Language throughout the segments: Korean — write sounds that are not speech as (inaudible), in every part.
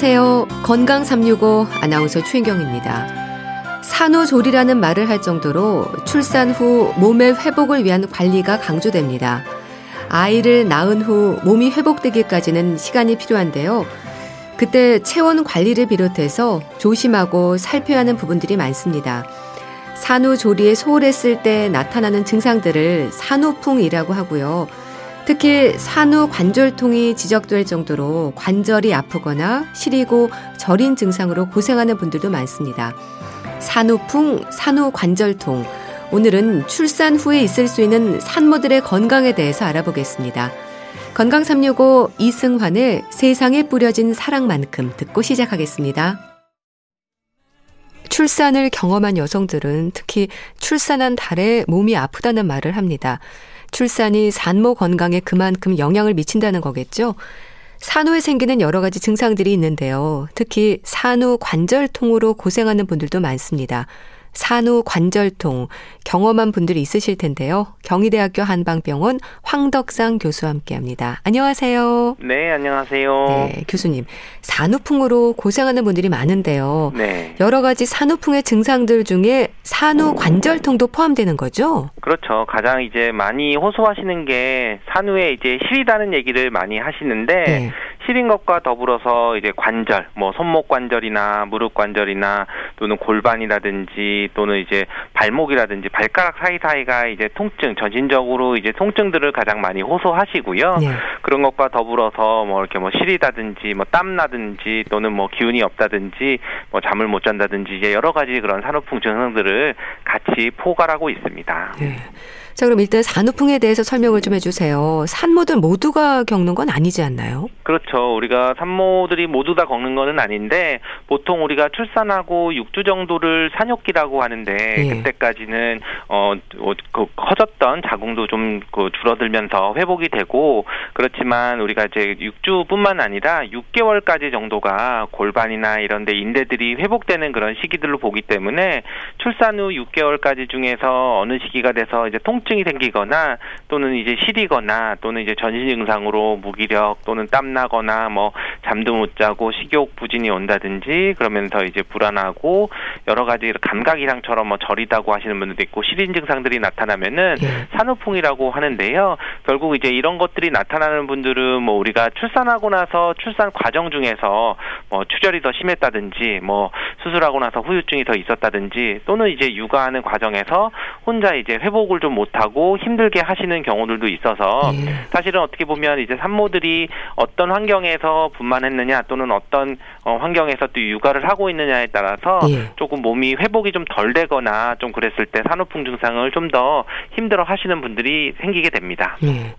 안녕하세요. 건강 365 아나운서 최인경입니다. 산후조리라는 말을 할 정도로 출산 후 몸의 회복을 위한 관리가 강조됩니다. 아이를 낳은 후 몸이 회복되기까지는 시간이 필요한데요. 그때 체온 관리를 비롯해서 조심하고 살펴야 하는 부분들이 많습니다. 산후조리에 소홀했을 때 나타나는 증상들을 산후풍이라고 하고요. 특히 산후 관절통이 지적될 정도로 관절이 아프거나 시리고 저린 증상으로 고생하는 분들도 많습니다. 산후풍, 산후 관절통. 오늘은 출산 후에 있을 수 있는 산모들의 건강에 대해서 알아보겠습니다. 건강 365 이승환의 세상에 뿌려진 사랑만큼 듣고 시작하겠습니다. 출산을 경험한 여성들은 특히 출산한 달에 몸이 아프다는 말을 합니다. 출산이 산모 건강에 그만큼 영향을 미친다는 거겠죠. 산후에 생기는 여러 가지 증상들이 있는데요. 특히 산후 관절통으로 고생하는 분들도 많습니다. 산후 관절통 경험한 분들이 있으실 텐데요. 경희대학교 한방병원 황덕상 교수와 함께합니다. 안녕하세요. 네, 안녕하세요. 네, 교수님. 산후풍으로 고생하는 분들이 많은데요. 네. 여러 가지 산후풍의 증상들 중에 산후 관절통도 포함되는 거죠? 그렇죠. 가장 이제 많이 호소하시는 게 산후에 이제 시리다는 얘기를 많이 하시는데 네. 시린 것과 더불어서 이제 관절, 뭐 손목 관절이나 무릎 관절이나 또는 골반이라든지 또는 이제 발목이라든지 발가락 사이사이가 이제 통증, 전신적으로 이제 통증들을 가장 많이 호소하시고요. 네. 그런 것과 더불어서 뭐 이렇게 뭐 시리다든지 뭐 땀나든지 또는 뭐 기운이 없다든지 뭐 잠을 못 잔다든지 이제 여러 가지 그런 산후풍 증상들을 같이 포괄하고 있습니다. 네. 자, 그럼 일단 산후풍에 대해서 설명을 좀 해주세요. 산모들 모두가 겪는 건 아니지 않나요? 그렇죠. 우리가 산모들이 모두 다 겪는 거는 아닌데 보통 우리가 출산하고 6주 정도를 산욕기라고 하는데 예. 그때까지는 어, 그 커졌던 자궁도 좀 그 줄어들면서 회복이 되고 그렇지만 우리가 이제 6주뿐만 아니라 6개월까지 정도가 골반이나 이런 데 인대들이 회복되는 그런 시기들로 보기 때문에 출산 후 6개월까지 중에서 어느 시기가 돼서 이제 통 통증이 생기거나 또는 이제 시리거나 또는 이제 전신 증상으로 무기력 또는 땀나거나 뭐 잠도 못 자고 식욕 부진이 온다든지 그러면서 이제 불안하고 여러 가지 감각 이상처럼 뭐 저리다고 하시는 분들도 있고 시린 증상들이 나타나면은 예. 산후풍이라고 하는데요. 결국 이제 이런 것들이 나타나는 분들은 뭐 우리가 출산하고 나서 출산 과정 중에서 뭐 추절이 더 심했다든지 뭐 수술하고 나서 후유증이 더 있었다든지 또는 이제 육아하는 과정에서 혼자 이제 회복을 좀 못. 못하고 힘들게 하시는 경우들도 있어서 예. 사실은 어떻게 보면 이제 산모들이 어떤 환경에서 분만했느냐 또는 어떤 어, 환경에서 또 육아를 하고 있느냐에 따라서 예. 조금 몸이 회복이 좀 덜 되거나 좀 그랬을 때 산후풍 증상을 좀 더 힘들어 하시는 분들이 생기게 됩니다. 예.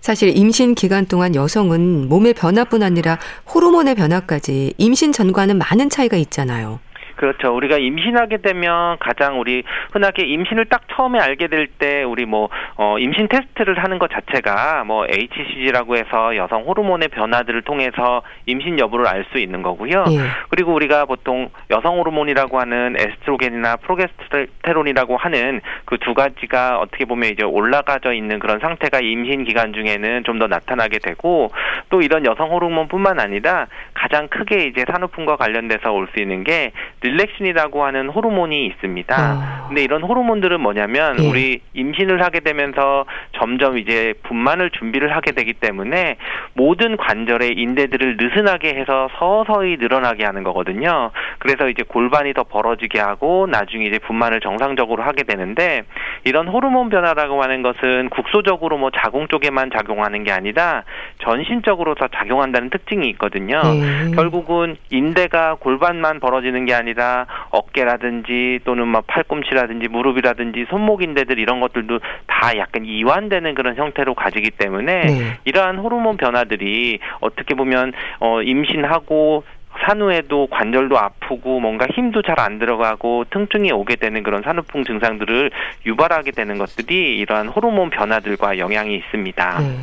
사실 임신 기간 동안 여성은 몸의 변화뿐 아니라 호르몬의 변화까지 임신 전과는 많은 차이가 있잖아요. 그렇죠. 우리가 임신하게 되면 가장 우리 흔하게 임신을 딱 처음에 알게 될 때 우리 뭐 어, 임신 테스트를 하는 것 자체가 뭐 HCG라고 해서 여성 호르몬의 변화들을 통해서 임신 여부를 알 수 있는 거고요. 예. 그리고 우리가 보통 여성 호르몬이라고 하는 에스트로겐이나 프로게스테론이라고 하는 그 두 가지가 어떻게 보면 이제 올라가져 있는 그런 상태가 임신 기간 중에는 좀 더 나타나게 되고 또 이런 여성 호르몬뿐만 아니라 가장 크게 이제 산후풍과 관련돼서 올 수 있는 게 릴렉신이라고 하는 호르몬이 있습니다. 아. 근데 이런 호르몬들은 뭐냐면 예. 우리 임신을 하게 되면서 점점 이제 분만을 준비를 하게 되기 때문에 모든 관절의 인대들을 느슨하게 해서 서서히 늘어나게 하는 거거든요. 그래서 이제 골반이 더 벌어지게 하고 나중에 이제 분만을 정상적으로 하게 되는데 이런 호르몬 변화라고 하는 것은 국소적으로 뭐 자궁 쪽에만 작용하는 게 아니라 전신적으로 더 작용한다는 특징이 있거든요. 예. 결국은 인대가 골반만 벌어지는 게 아니라 아니라 어깨라든지 또는 뭐 팔꿈치라든지 무릎이라든지 손목인대들 이런 것들도 다 약간 이완되는 그런 형태로 가지기 때문에 네. 이러한 호르몬 변화들이 어떻게 보면 어 임신하고 산후에도 관절도 아프고 뭔가 힘도 잘 안 들어가고 통증이 오게 되는 그런 산후풍 증상들을 유발하게 되는 것들이 이러한 호르몬 변화들과 영향이 있습니다. 네.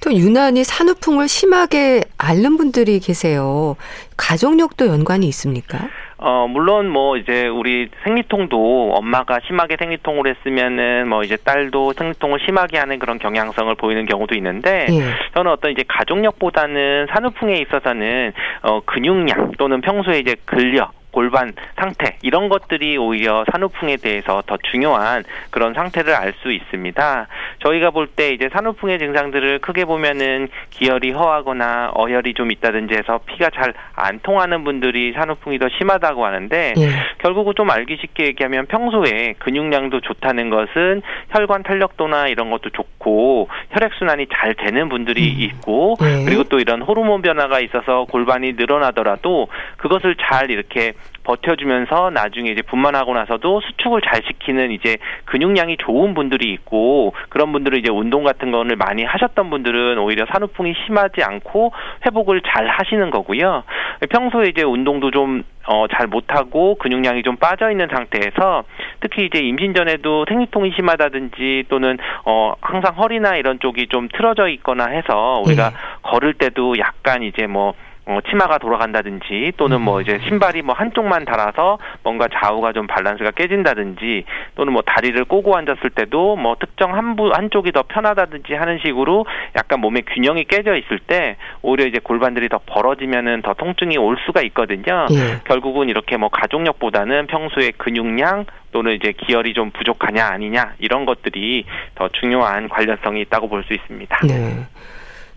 또 유난히 산후풍을 심하게 앓는 분들이 계세요. 가족력도 연관이 있습니까? 어, 물론 뭐 이제 우리 생리통도 엄마가 심하게 생리통을 했으면은 뭐 이제 딸도 생리통을 심하게 하는 그런 경향성을 보이는 경우도 있는데 예. 저는 어떤 이제 가족력보다는 산후풍에 있어서는 어, 근육량 또는 평소에 이제 근력 골반 상태 이런 것들이 오히려 산후풍에 대해서 더 중요한 그런 상태를 알 수 있습니다. 저희가 볼 때 이제 산후풍의 증상들을 크게 보면은 기혈이 허하거나 어혈이 좀 있다든지 해서 피가 잘 안 통하는 분들이 산후풍이 더 심하다고 하는데 예. 결국은 좀 알기 쉽게 얘기하면 평소에 근육량도 좋다는 것은 혈관 탄력도나 이런 것도 좋고 혈액 순환이 잘 되는 분들이 음. 있고 예. 그리고 또 이런 호르몬 변화가 있어서 골반이 늘어나더라도 그것을 잘 이렇게 버텨주면서 나중에 이제 분만하고 나서도 수축을 잘 시키는 이제 근육량이 좋은 분들이 있고 그런 분들은 이제 운동 같은 거를 많이 하셨던 분들은 오히려 산후풍이 심하지 않고 회복을 잘 하시는 거고요. 평소에 이제 운동도 좀 어, 잘 못하고 근육량이 좀 빠져 있는 상태에서 특히 이제 임신 전에도 생리통이 심하다든지 또는 어, 항상 허리나 이런 쪽이 좀 틀어져 있거나 해서 우리가 네. 걸을 때도 약간 이제 뭐 어, 치마가 돌아간다든지 또는 뭐 음. 이제 신발이 뭐 한쪽만 달아서 뭔가 좌우가 좀 밸런스가 깨진다든지 또는 뭐 다리를 꼬고 앉았을 때도 뭐 특정 한 부 한쪽이 더 편하다든지 하는 식으로 약간 몸의 균형이 깨져 있을 때 오히려 이제 골반들이 더 벌어지면은 더 통증이 올 수가 있거든요. 예. 결국은 이렇게 뭐 가족력보다는 평소에 근육량 또는 이제 기혈이 좀 부족하냐 아니냐 이런 것들이 더 중요한 관련성이 있다고 볼 수 있습니다. 네.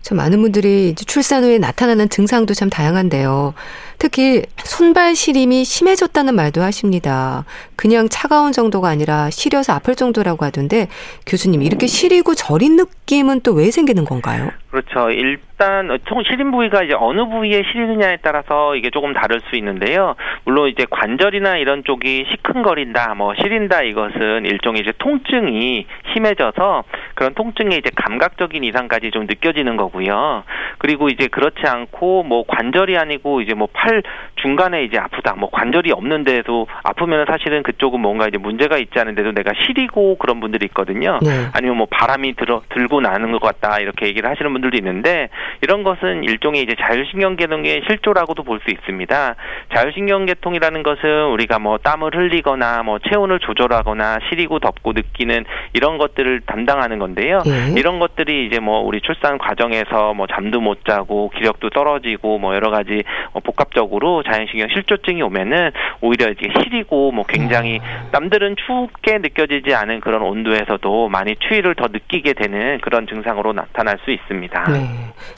참 많은 분들이 출산 후에 나타나는 증상도 참 다양한데요. 특히 손발 시림이 심해졌다는 말도 하십니다. 그냥 차가운 정도가 아니라 시려서 아플 정도라고 하던데 교수님 이렇게 시리고 저린 느낌은 또 왜 생기는 건가요? 그렇죠. 일단 총 시린 부위가 이제 어느 부위에 시리느냐에 따라서 이게 조금 다를 수 있는데요. 물론 이제 관절이나 이런 쪽이 시큰거린다, 뭐 시린다 이것은 일종의 이제 통증이 심해져서 그런 통증의 이제 감각적인 이상까지 좀 느껴지는 거고요. 그리고 이제 그렇지 않고 뭐 관절이 아니고 이제 뭐팔 중간에 이제 아프다, 뭐 관절이 없는 데도 아프면 사실은 그쪽은 뭔가 이제 문제가 있지 않은데도 내가 시리고 그런 분들이 있거든요. 네. 아니면 뭐 바람이 들어 들고 나는 것 같다 이렇게 얘기를 하시는 분들도 있는데 이런 것은 일종의 이제 자율신경계통의 실조라고도 볼 수 있습니다. 자율신경계통이라는 것은 우리가 뭐 땀을 흘리거나 뭐 체온을 조절하거나 시리고 덥고 느끼는 이런 것들을 담당하는 건데요. 예. 이런 것들이 이제 뭐 우리 출산 과정에서 뭐 잠도 못 자고 기력도 떨어지고 뭐 여러 가지 뭐 복합적 으로 자율신경 실조증이 오면은 오히려 이제 시리고 뭐 굉장히 아. 남들은 춥게 느껴지지 않은 그런 온도에서도 많이 추위를 더 느끼게 되는 그런 증상으로 나타날 수 있습니다. 네.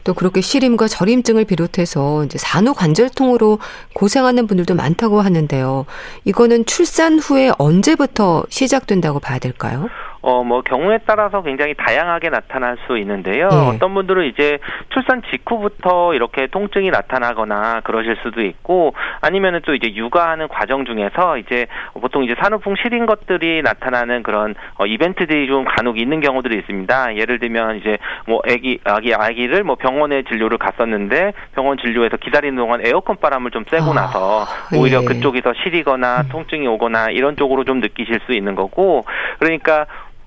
또 그렇게 시림과 저림증을 비롯해서 이제 산후 관절통으로 고생하는 분들도 많다고 하는데요. 이거는 출산 후에 언제부터 시작된다고 봐야 될까요? 어, 뭐 경우에 따라서 굉장히 다양하게 나타날 수 있는데요. 네. 어떤 분들은 이제 출산 직후부터 이렇게 통증이 나타나거나 그러실 수도 있고 아니면은 또 이제 육아하는 과정 중에서 이제 보통 이제 산후풍 실인 것들이 나타나는 그런 어, 이벤트들이 좀 간혹 있는 경우들이 있습니다. 예를 들면 이제 뭐 아기 아기 아기를 뭐 병원에 진료를 갔었는데 병원 진료에서 기다리는 동안 에어컨 바람을 좀 쐬고 아, 나서 오히려 예. 그쪽이 더 시리거나 음. 통증이 오거나 이런 쪽으로 좀 느끼실 수 있는 거고 그러니까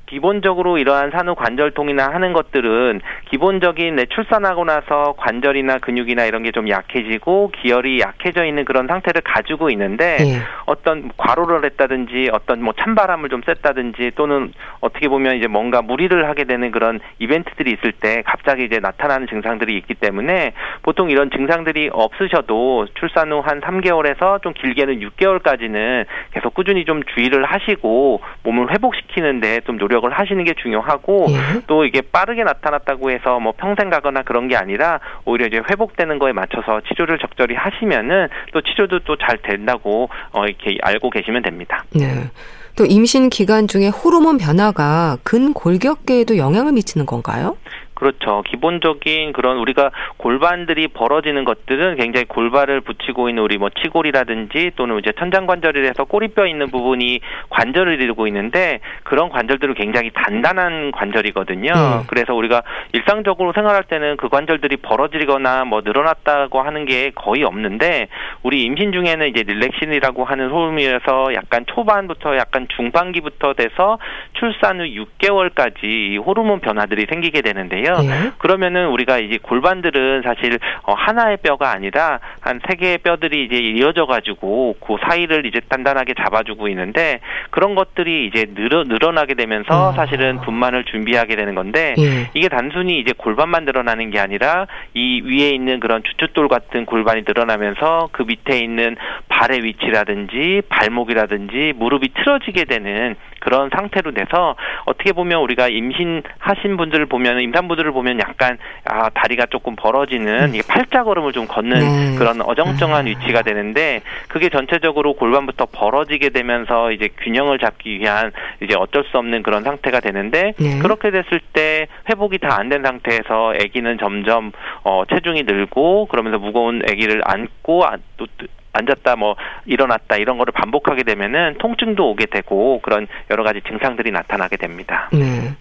기본적으로 이러한 산후 관절통이나 하는 것들은 기본적인 내 출산하고 나서 관절이나 근육이나 이런 게 좀 약해지고 기혈이 약해져 있는 그런 상태를 가지고 있는데 예. 어떤 과로를 했다든지 어떤 뭐 찬바람을 좀 쐈다든지 또는 어떻게 보면 이제 뭔가 무리를 하게 되는 그런 이벤트들이 있을 때 갑자기 이제 나타나는 증상들이 있기 때문에 보통 이런 증상들이 없으셔도 출산 후 한 3개월에서 좀 길게는 6개월까지는 계속 꾸준히 좀 주의를 하시고 몸을 회복시키는데 좀 노력 노력을 하시는 게 중요하고 예. 또 이게 빠르게 나타났다고 해서 뭐 평생 가거나 그런 게 아니라 오히려 이제 회복되는 거에 맞춰서 치료를 적절히 하시면은 또 치료도 또 잘 된다고 어 이렇게 알고 계시면 됩니다. 네. 또 임신 기간 중에 호르몬 변화가 근골격계에도 영향을 미치는 건가요? 그렇죠. 기본적인 그런 우리가 골반들이 벌어지는 것들은 굉장히 골반을 붙이고 있는 우리 뭐 치골이라든지 또는 이제 천장관절이라서 꼬리뼈 있는 부분이 관절을 이루고 있는데 그런 관절들은 굉장히 단단한 관절이거든요. 네. 그래서 우리가 일상적으로 생활할 때는 그 관절들이 벌어지거나 뭐 늘어났다고 하는 게 거의 없는데 우리 임신 중에는 이제 릴렉신이라고 하는 소음이어서 약간 초반부터 약간 한 중반기부터 돼서 출산 후 6개월까지 호르몬 변화들이 생기게 되는데요. 네. 그러면은 우리가 이제 골반들은 사실 어, 하나의 뼈가 아니라 한 세 개의 뼈들이 이제 이어져 가지고 그 사이를 이제 단단하게 잡아주고 있는데 그런 것들이 이제 늘어 늘어나게 되면서 어. 사실은 분만을 준비하게 되는 건데 예. 이게 단순히 이제 골반만 늘어나는 게 아니라 이 위에 있는 그런 주춧돌 같은 골반이 늘어나면서 그 밑에 있는 발의 위치라든지 발목이라든지 무릎이 틀어지게 되는 그런 상태로 돼서 어떻게 보면 우리가 임신하신 분들을 보면 임산부들을 보면 약간 아 다리가 조금 벌어지는 이게 팔자걸음을 좀 걷는 네. 그런 어정쩡한 네. 위치가 되는데 그게 전체적으로 골반부터 벌어지게 되면서 이제 균형을 잡기 위한 이제 어쩔 수 없는 그런 상태가 되는데 네. 그렇게 됐을 때 회복이 다 안 된 상태에서 아기는 점점 어 체중이 늘고 그러면서 무거운 아기를 안고 또 앉았다 뭐 일어났다 이런 거를 반복하게 되면은 통증도 오게 되고 그런 여러 가지 증상들이 나타나게 됩니다. 네.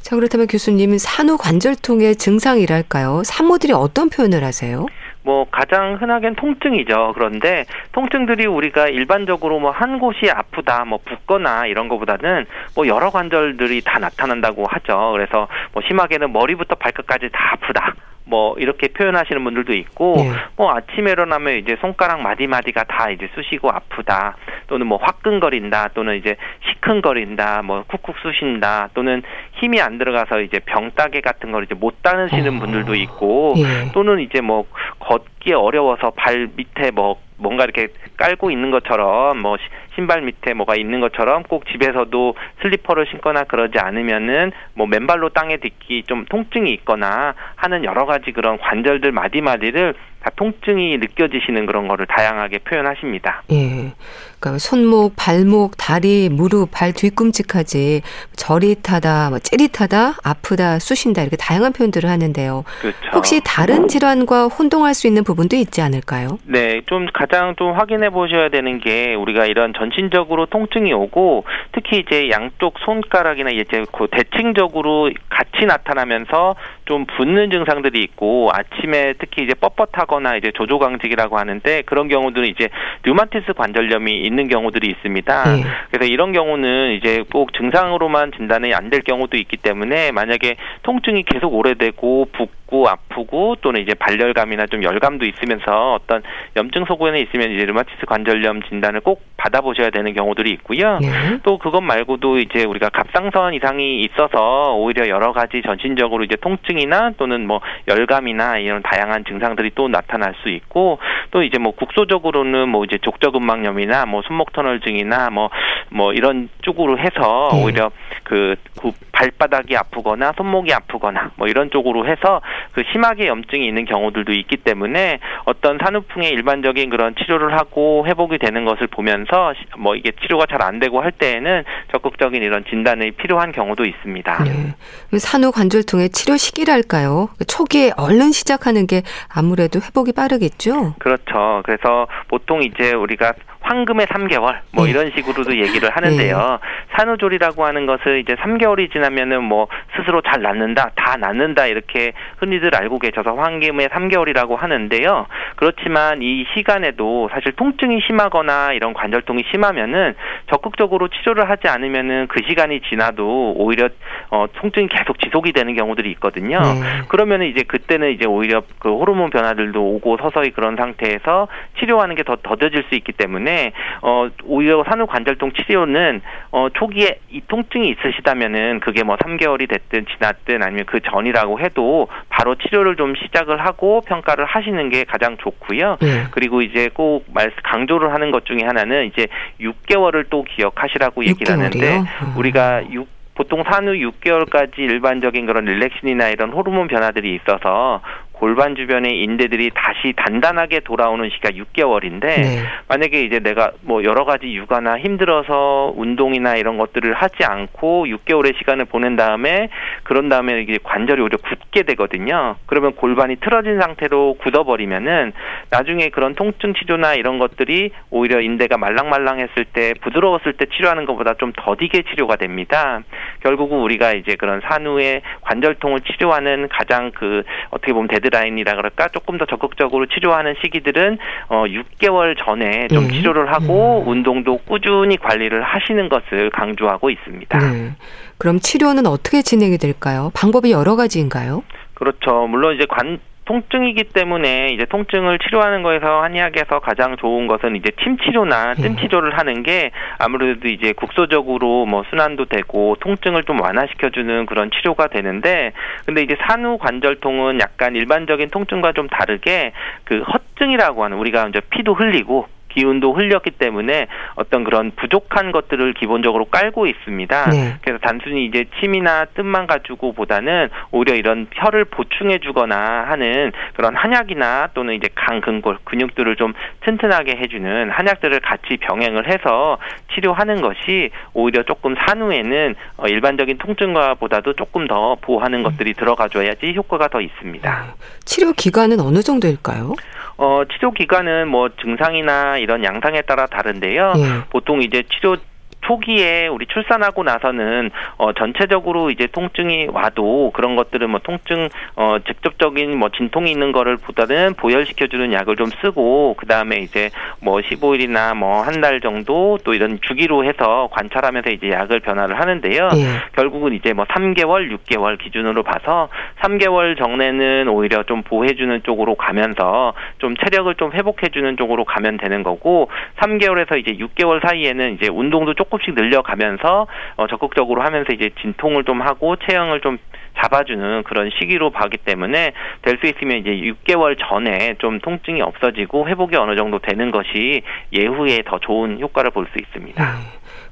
자 그렇다면 교수님은 산후관절통의 증상이랄까요? 산모들이 어떤 표현을 하세요? 뭐 가장 흔하게는 통증이죠. 그런데 통증들이 우리가 일반적으로 뭐 한 곳이 아프다, 뭐 붓거나 이런 거보다는 뭐 여러 관절들이 다 나타난다고 하죠. 그래서 뭐 심하게는 머리부터 발끝까지 다 아프다. 뭐 이렇게 표현하시는 분들도 있고 네. 뭐 아침에 일어나면 이제 손가락 마디 마디가 다 이제 쑤시고 아프다 또는 뭐 화끈거린다 또는 이제 시큰거린다 뭐 쿡쿡 쑤신다 또는 힘이 안 들어가서 이제 병따개 같은 걸 이제 못 따르시는 어. 분들도 있고 예. 또는 이제 뭐 걷기 어려워서 발 밑에 뭐 뭔가 이렇게 깔고 있는 것처럼 뭐 신발 밑에 뭐가 있는 것처럼 꼭 집에서도 슬리퍼를 신거나 그러지 않으면은 뭐 맨발로 땅에 딛기 좀 통증이 있거나 하는 여러 가지 그런 관절들 마디마디를 다 통증이 느껴지시는 그런 거를 다양하게 표현하십니다. 예. 그러니까 손목, 발목, 다리, 무릎, 발 뒤꿈치까지 저릿하다, 뭐 찌릿하다, 아프다, 쑤신다 이렇게 다양한 표현들을 하는데요. 그렇죠. 혹시 다른 질환과 혼동할 수 있는 부분도 있지 않을까요? 네, 좀 가장 좀 확인해 보셔야 되는 게 우리가 이런 전신적으로 통증이 오고 특히 이제 양쪽 손가락이나 이제 그 대칭적으로 같이 나타나면서 좀 붓는 증상들이 있고 아침에 특히 이제 뻣뻣하거나 이제 조조강직이라고 하는데 그런 경우들은 이제 류마티스 관절염이 있는 경우들이 있습니다. 네. 그래서 이런 경우는 이제 꼭 증상으로만 진단이 안 될 경우도 있기 때문에 만약에 통증이 계속 오래되고 붓고 아프고 또는 이제 발열감이나 좀 열감도 있으면서 어떤 염증 소견에 있으면 이제 류마티스 관절염 진단을 꼭 받아보셔야 되는 경우들이 있고요. 네. 또 그것 말고도 이제 우리가 갑상선 이상이 있어서 오히려 여러 가지 전신적으로 이제 통증이나 또는 뭐 열감이나 이런 다양한 증상들이 또 나타날 수 있고 또 이제 뭐 국소적으로는 뭐 이제 족저근막염이나 뭐 손목 터널증이나 뭐뭐 뭐 이런 쪽으로 해서 네. 오히려 그, 그 발바닥이 아프거나 손목이 아프거나 뭐 이런 쪽으로 해서 그 심하게 염증이 있는 경우들도 있기 때문에 어떤 산후풍의 일반적인 그런 치료를 하고 회복이 되는 것을 보면서 뭐 이게 치료가 잘 안 되고 할 때에는 적극적인 이런 진단이 필요한 경우도 있습니다. 네. 산후관절통의 치료 시기랄까요? 초기에 얼른 시작하는 게 아무래도 회복이 빠르겠죠? 그렇죠. 그래서 보통 이제 우리가 황금의 3개월 뭐 네. 이런 식으로도 얘기를 하는데요. 네. 산후조리라고 하는 것을 이제 3개월이 지나면은 뭐 스스로 잘 낫는다, 다 낫는다 이렇게 흔히들 알고 계셔서 황금의 3개월이라고 하는데요. 그렇지만 이 시간에도 사실 통증이 심하거나 이런 관절통이 심하면은 적극적으로 치료를 하지 않으면은 그 시간이 지나도 오히려 어 통증이 계속 지속이 되는 경우들이 있거든요. 네. 그러면은 이제 그때는 이제 오히려 그 호르몬 변화들도 오고 서서히 그런 상태에서 치료하는 게 더 더뎌질 수 있기 때문에 때문에 어 오히려 산후관절통 치료는 어 초기에 이 통증이 있으시다면은 그게 뭐 3개월이 됐든 지났든 아니면 그 전이라고 해도 바로 치료를 좀 시작을 하고 평가를 하시는 게 가장 좋고요. 네. 그리고 이제 꼭 말씀 강조를 하는 것 중에 하나는 이제 6개월을 또 기억하시라고 얘기를 6개월이요? 하는데 음. 우리가 6 보통 산후 6개월까지 일반적인 그런 릴렉신이나 이런 호르몬 변화들이 있어서 골반 주변의 인대들이 다시 단단하게 돌아오는 시기가 6개월인데 네. 만약에 이제 내가 뭐 여러 가지 육아나 힘들어서 운동이나 이런 것들을 하지 않고 6개월의 시간을 보낸 다음에 그런 다음에 이게 관절이 오히려 굳게 되거든요. 그러면 골반이 틀어진 상태로 굳어버리면은 나중에 그런 통증 치료나 이런 것들이 오히려 인대가 말랑말랑했을 때 부드러웠을 때 치료하는 것보다 좀 더디게 치료가 됩니다. 결국은 우리가 이제 그런 산후의 관절통을 치료하는 가장 그 어떻게 보면 대 데드라인이라 그럴까 조금 더 적극적으로 치료하는 시기들은 어 6개월 전에 좀 네. 치료를 하고 음. 운동도 꾸준히 관리를 하시는 것을 강조하고 있습니다. 네. 그럼 치료는 어떻게 진행이 될까요? 방법이 여러 가지인가요? 그렇죠. 물론 이제 관 통증이기 때문에 이제 통증을 치료하는 거에서 한의학에서 가장 좋은 것은 이제 침 치료나 뜸 예. 치료를 하는 게 아무래도 이제 국소적으로 뭐 순환도 되고 통증을 좀 완화시켜 주는 그런 치료가 되는데 근데 이제 산후 관절통은 약간 일반적인 통증과 좀 다르게 그 허증이라고 하는 우리가 이제 피도 흘리고 기운도 흘렸기 때문에 어떤 그런 부족한 것들을 기본적으로 깔고 있습니다. 네. 그래서 단순히 이제 침이나 뜸만 가지고 보다는 오히려 이런 혀를 보충해 주거나 하는 그런 한약이나 또는 이제 강 근골 근육들을 좀 튼튼하게 해주는 한약들을 같이 병행을 해서 치료하는 것이 오히려 조금 산후에는 어, 일반적인 통증과 보다도 조금 더 보호하는 음. 것들이 들어가줘야지 효과가 더 있습니다. 네. 치료 기간은 어느 정도일까요? 어, 치료 기간은 뭐 증상이나 이런 양상에 따라 다른데요. 예. 보통 이제 치료 초기에 우리 출산하고 나서는 어 전체적으로 이제 통증이 와도 그런 것들은 뭐 통증 어 직접적인 뭐 진통이 있는 거를 보다는 보혈시켜 주는 약을 좀 쓰고 그다음에 이제 뭐 15일이나 뭐 한 달 정도 또 이런 주기로 해서 관찰하면서 이제 약을 변화를 하는데요. 예. 결국은 이제 뭐 3개월, 6개월 기준으로 봐서 3개월 전에는 오히려 좀 보호해 주는 쪽으로 가면서 좀 체력을 좀 회복해 주는 쪽으로 가면 되는 거고 3개월에서 이제 6개월 사이에는 이제 운동도 조금 조금씩 늘려가면서 어, 적극적으로 하면서 이제 진통을 좀 하고 체형을 좀 잡아주는 그런 시기로 봐기 때문에 될 수 있으면 이제 6개월 전에 좀 통증이 없어지고 회복이 어느 정도 되는 것이 예후에 더 좋은 효과를 볼 수 있습니다. 네.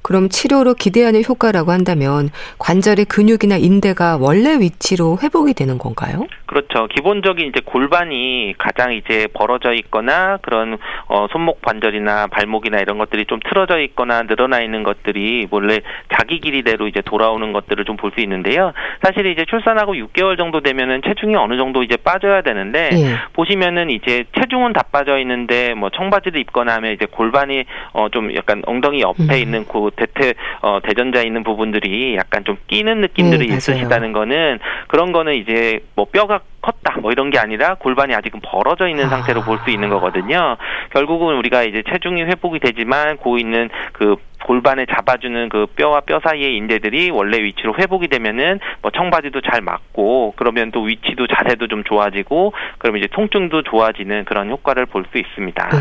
그럼 치료로 기대하는 효과라고 한다면 관절의 근육이나 인대가 원래 위치로 회복이 되는 건가요? 그렇죠. 기본적인 이제 골반이 가장 이제 벌어져 있거나 그런 어 손목 관절이나 발목이나 이런 것들이 좀 틀어져 있거나 늘어나 있는 것들이 원래 자기 길이대로 이제 돌아오는 것들을 좀 볼 수 있는데요. 사실 이제 출산하고 6개월 정도 되면은 체중이 어느 정도 이제 빠져야 되는데 예. 보시면은 이제 체중은 다 빠져 있는데 뭐 청바지를 입거나 하면 이제 골반이 어 좀 약간 엉덩이 옆에 음. 있는 그 대퇴 어 대전자 있는 부분들이 약간 좀 끼는 느낌들이 네, 있으시다는 거는 그런 거는 이제 뭐 뼈가 컸다 뭐 이런 게 아니라 골반이 아직은 벌어져 있는 상태로 아. 볼수 있는 거거든요. 결국은 우리가 이제 체중이 회복이 되지만 고 있는 그 골반에 잡아주는 그 뼈와 뼈 사이의 인대들이 원래 위치로 회복이 되면은 뭐 청바지도 잘 맞고 그러면 또 위치도 자세도 좀 좋아지고 그러면 이제 통증도 좋아지는 그런 효과를 볼 수 있습니다. 네.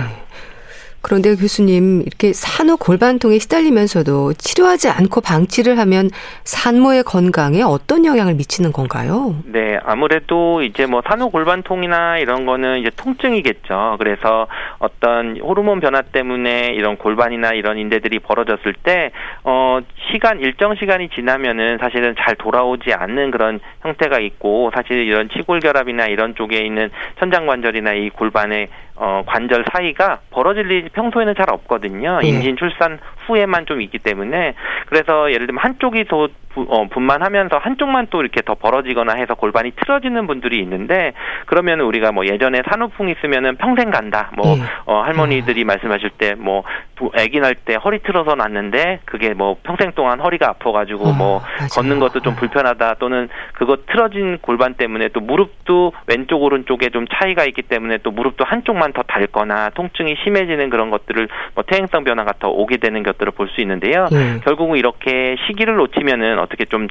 그런데 교수님, 이렇게 산후 골반통에 시달리면서도 치료하지 않고 방치를 하면 산모의 건강에 어떤 영향을 미치는 건가요? 네, 아무래도 이제 뭐 산후 골반통이나 이런 거는 이제 통증이겠죠. 그래서 어떤 호르몬 변화 때문에 이런 골반이나 이런 인대들이 벌어졌을 때, 어, 시간, 일정 시간이 지나면은 사실은 잘 돌아오지 않는 그런 형태가 있고, 사실 이런 치골결합이나 이런 쪽에 있는 천장관절이나 이 골반의 어, 관절 사이가 벌어질 일이 평소에는 잘 없거든요. 네. 임신 출산 후에만 좀 있기 때문에 그래서 예를 들면 한쪽이 더 부, 어, 분만 하면서 한쪽만 또 이렇게 더 벌어지거나 해서 골반이 틀어지는 분들이 있는데 그러면 우리가 뭐 예전에 산후풍 있으면은 평생 간다. 뭐 네. 어, 할머니들이 음. 말씀하실 때 뭐 아기 날 때 허리 틀어서 났는데 그게 뭐 평생 동안 허리가 아파가지고 어, 뭐 맞아요. 걷는 것도 좀 불편하다 또는 그거 틀어진 골반 때문에 또 무릎도 왼쪽 오른쪽에 좀 차이가 있기 때문에 또 무릎도 한쪽만 더 닳거나 통증이 심해지는 그런 것들을 뭐 퇴행성 변화가 더 오게 되는 것들을 볼 수 있는데요. 네. 결국은 이렇게 시기를 놓치면은 어떻게 좀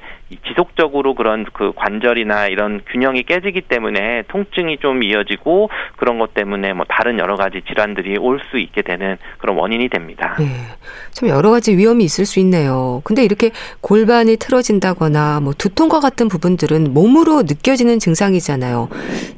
지속적으로 그런 그 관절이나 이런 균형이 깨지기 때문에 통증이 좀 이어지고 그런 것 때문에 뭐 다른 여러 가지 질환들이 올 수 있게 되는 그런 원인이 됩니다. 네. 좀 여러 가지 위험이 있을 수 있네요. 근데 이렇게 골반이 틀어진다거나 뭐 두통과 같은 부분들은 몸으로 느껴지는 증상이잖아요.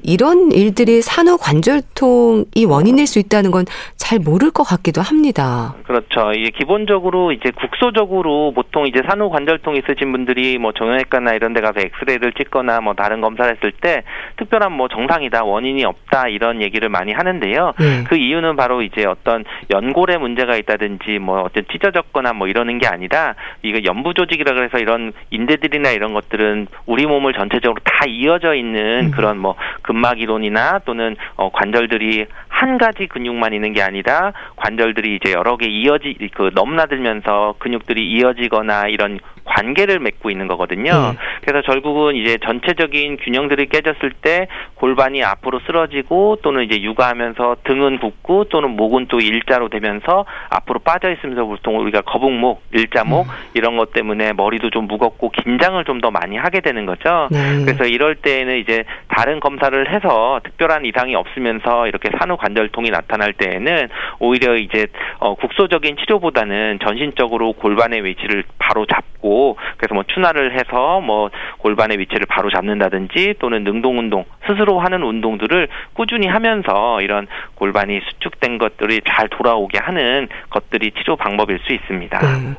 이런 일들이 산후 관절통이 원인일 수 있다는 건 잘 모를 것 같기도 합니다. 그렇죠. 이게 기본적으로 이제 국소적으로 보통 이제 산후 관절통 있으신 분들이 뭐 정형외과나 이런 데 가서 엑스레이를 찍거나 뭐 다른 검사를 했을 때 특별한 뭐 정상이다 원인이 없다 이런 얘기를 많이 하는데요. 네. 그 이유는 바로 이제 어떤 연골에 문제가 있다든지 뭐 어떤 찢어졌거나 뭐 이러는 게 아니라 이거 연부 조직이라 그래서 이런 인대들이나 이런 것들은 우리 몸을 전체적으로 다 이어져 있는 음. 그런 뭐 근막 이론이나 또는 어 관절들이 한 가지 근육만 있는 게 아니라 관절들이 이제 여러 개 이어지 그 넘나들면서 근육들이 이어지거나 이런 관계를 맺고 있는 거거든요. 네. 그래서 결국은 이제 전체적인 균형들이 깨졌을 때 골반이 앞으로 쓰러지고 또는 이제 육아하면서 등은 굽고 또는 목은 또 일자로 되면서 앞으로 빠져 있으면서 보통 우리가 거북목, 일자목 음. 이런 것 때문에 머리도 좀 무겁고 긴장을 좀 더 많이 하게 되는 거죠. 네. 그래서 이럴 때에는 이제 다른 검사를 해서 특별한 이상이 없으면서 이렇게 산후관절통이 나타날 때에는 오히려 이제 어, 국소적인 치료보다는 전신적으로 골반의 위치를 바로 잡고 그래서 뭐 추나를 해서 뭐 골반의 위치를 바로 잡는다든지 또는 능동 운동 스스로 하는 운동들을 꾸준히 하면서 이런 골반이 수축된 것들이 잘 돌아오게 하는 것들이 치료 방법일 수 있습니다. 네.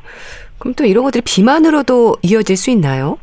그럼 또 이런 것들이 비만으로도 이어질 수 있나요?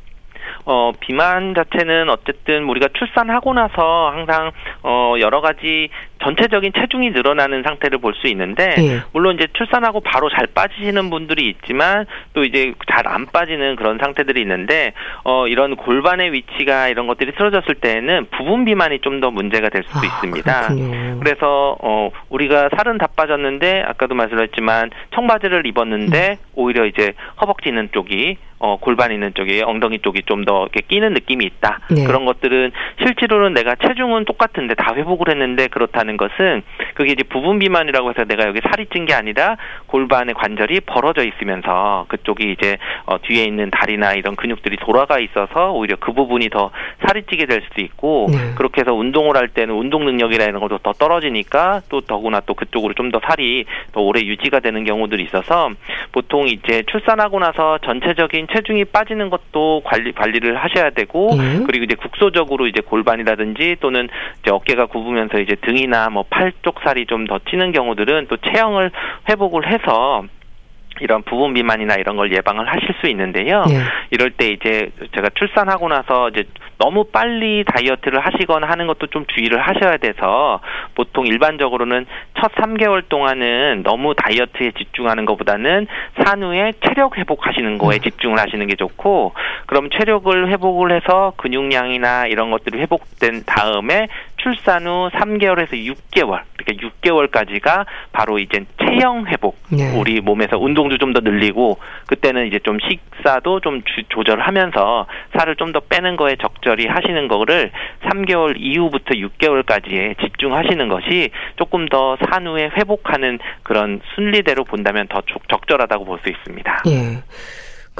어, 비만 자체는 어쨌든 우리가 출산하고 나서 항상 어, 여러 가지 전체적인 체중이 늘어나는 상태를 볼 수 있는데 예. 물론 이제 출산하고 바로 잘 빠지시는 분들이 있지만 또 이제 잘 안 빠지는 그런 상태들이 있는데 어 이런 골반의 위치가 이런 것들이 틀어졌을 때에는 부분 비만이 좀 더 문제가 될 수도 아, 있습니다. 그렇군요. 그래서 어 우리가 살은 다 빠졌는데 아까도 말씀드렸지만 청바지를 입었는데 음. 오히려 이제 허벅지 있는 쪽이 어, 골반 있는 쪽이 엉덩이 쪽이 좀 더 이렇게 끼는 느낌이 있다. 네. 그런 것들은 실제로는 내가 체중은 똑같은데 다 회복을 했는데 그렇다는 것은 그게 이제 부분 비만이라고 해서 내가 여기 살이 찐 게 아니라 골반의 관절이 벌어져 있으면서 그쪽이 이제 어, 뒤에 있는 다리나 이런 근육들이 돌아가 있어서 오히려 그 부분이 더 살이 찌게 될 수도 있고 네. 그렇게 해서 운동을 할 때는 운동 능력이라는 것도 더 떨어지니까 또 더구나 또 그쪽으로 좀 더 살이 더 오래 유지가 되는 경우들이 있어서 보통 이제 출산하고 나서 전체적인 체중이 빠지는 것도 관리 관리를 하셔야 되고 예. 그리고 이제 국소적으로 이제 골반이라든지 또는 이제 어깨가 굽으면서 이제 등이나 뭐 팔쪽 살이 좀 더 찌는 경우들은 또 체형을 회복을 해서 이런 부분 비만이나 이런 걸 예방을 하실 수 있는데요. 네. 이럴 때 이제 제가 출산하고 나서 이제 너무 빨리 다이어트를 하시거나 하는 것도 좀 주의를 하셔야 돼서 보통 일반적으로는 첫 3개월 동안은 너무 다이어트에 집중하는 것보다는 산후에 체력 회복하시는 거에 음. 집중을 하시는 게 좋고 그럼 체력을 회복을 해서 근육량이나 이런 것들이 회복된 다음에 출산 후 3개월에서 6개월, 그러니까 6개월까지가 바로 이제 체형 회복. 네. 우리 몸에서 운동도 좀 더 늘리고 그때는 이제 좀 식사도 좀 주, 조절하면서 살을 좀 더 빼는 거에 적절히 하시는 거를 3개월 이후부터 6개월까지에 집중하시는 것이 조금 더 산후에 회복하는 그런 순리대로 본다면 더 적절하다고 볼 수 있습니다. 예.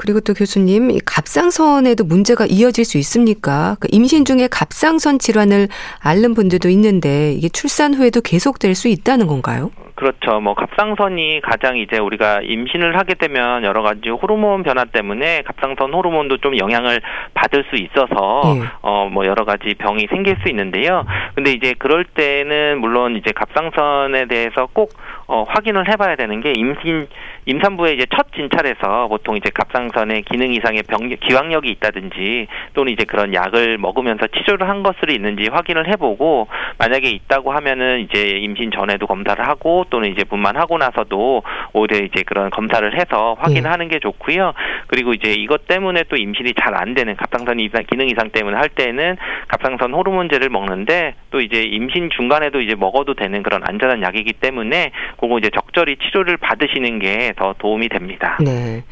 그리고 또 교수님, 갑상선에도 문제가 이어질 수 있습니까? 그 임신 중에 갑상선 질환을 앓는 분들도 있는데 이게 출산 후에도 계속될 수 있다는 건가요? 그렇죠. 뭐 갑상선이 가장 이제 우리가 임신을 하게 되면 여러 가지 호르몬 변화 때문에 갑상선 호르몬도 좀 영향을 받을 수 있어서 예. 어뭐 여러 가지 병이 생길 수 있는데요. 근데 이제 그럴 때는 물론 이제 갑상선에 대해서 꼭 어, 확인을 해봐야 되는 게 임신 임산부의 이제 첫 진찰에서 보통 이제 갑상선에 기능 이상의 병 기왕력이 있다든지 또는 이제 그런 약을 먹으면서 치료를 한 것들이 있는지 확인을 해보고 만약에 있다고 하면은 이제 임신 전에도 검사를 하고 또는 이제 분만하고 나서도 오히려 이제 그런 검사를 해서 확인하는 게 좋고요. 그리고 이제 이것 때문에 또 임신이 잘 안 되는 갑상선 이상 기능 이상 때문에 할 때는 갑상선 호르몬제를 먹는데 또 이제 임신 중간에도 이제 먹어도 되는 그런 안전한 약이기 때문에 그거 이제 적절히 치료를 받으시는 게 더 도움이 됩니다. 네.